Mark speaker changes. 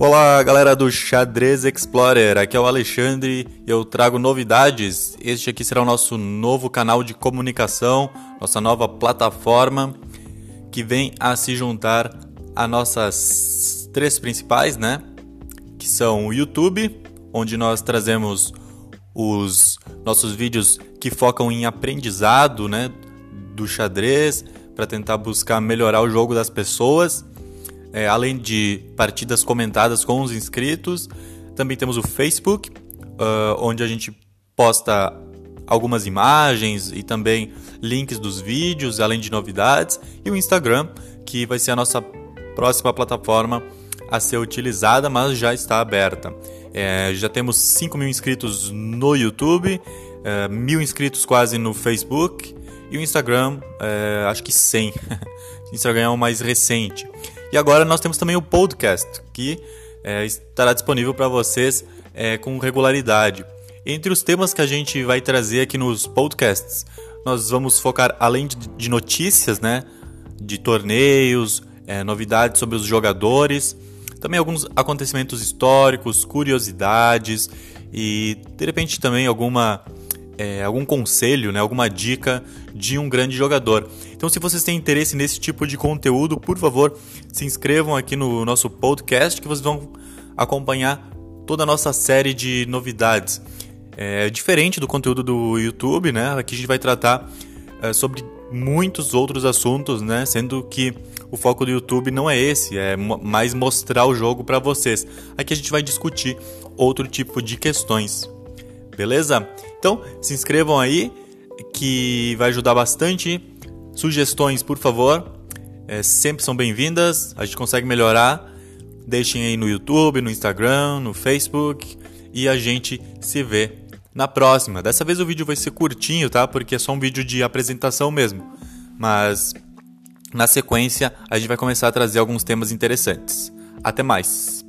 Speaker 1: Olá, galera do Xadrez Explorer. Aqui é o Alexandre e eu trago novidades. Este aqui será o nosso novo canal de comunicação, nossa nova plataforma que vem a se juntar a nossas três principais, né? Que são o YouTube, onde nós trazemos os nossos vídeos que focam em aprendizado, né, do xadrez, para tentar buscar melhorar o jogo das pessoas é, além de partidas comentadas com os inscritos, também temos o Facebook, uh, onde a gente posta algumas imagens e também links dos vídeos, além de novidades, e o Instagram, que vai ser a nossa próxima plataforma a ser utilizada, mas já está aberta. É, já temos 5 mil inscritos no YouTube, é, mil inscritos quase no Facebook e o Instagram, é, acho que 100. Instagram é o mais recente. E agora nós temos também o podcast, que é, estará disponível para vocês é, com regularidade. Entre os temas que a gente vai trazer aqui nos podcasts, nós vamos focar, além de notícias, né, de torneios, é, novidades sobre os jogadores, também alguns acontecimentos históricos, curiosidades e de repente também alguma é, algum conselho, né, alguma dica de um grande jogador. Então, se vocês têm interesse nesse tipo de conteúdo, por favor, se inscrevam aqui no nosso podcast que vocês vão acompanhar toda a nossa série de novidades. É diferente do conteúdo do YouTube, né? Aqui a gente vai tratar é, sobre muitos outros assuntos, né? Sendo que o foco do YouTube não é esse, é mais mostrar o jogo para vocês. Aqui a gente vai discutir outro tipo de questões. Beleza? Então, se inscrevam aí, que vai ajudar bastante. Sugestões, por favor, é, sempre são bem-vindas. A gente consegue melhorar. Deixem aí no YouTube, no Instagram, no Facebook e a gente se vê na próxima. Dessa vez o vídeo vai ser curtinho, tá? Porque é só um vídeo de apresentação mesmo. Mas na sequência a gente vai começar a trazer alguns temas interessantes. Até mais!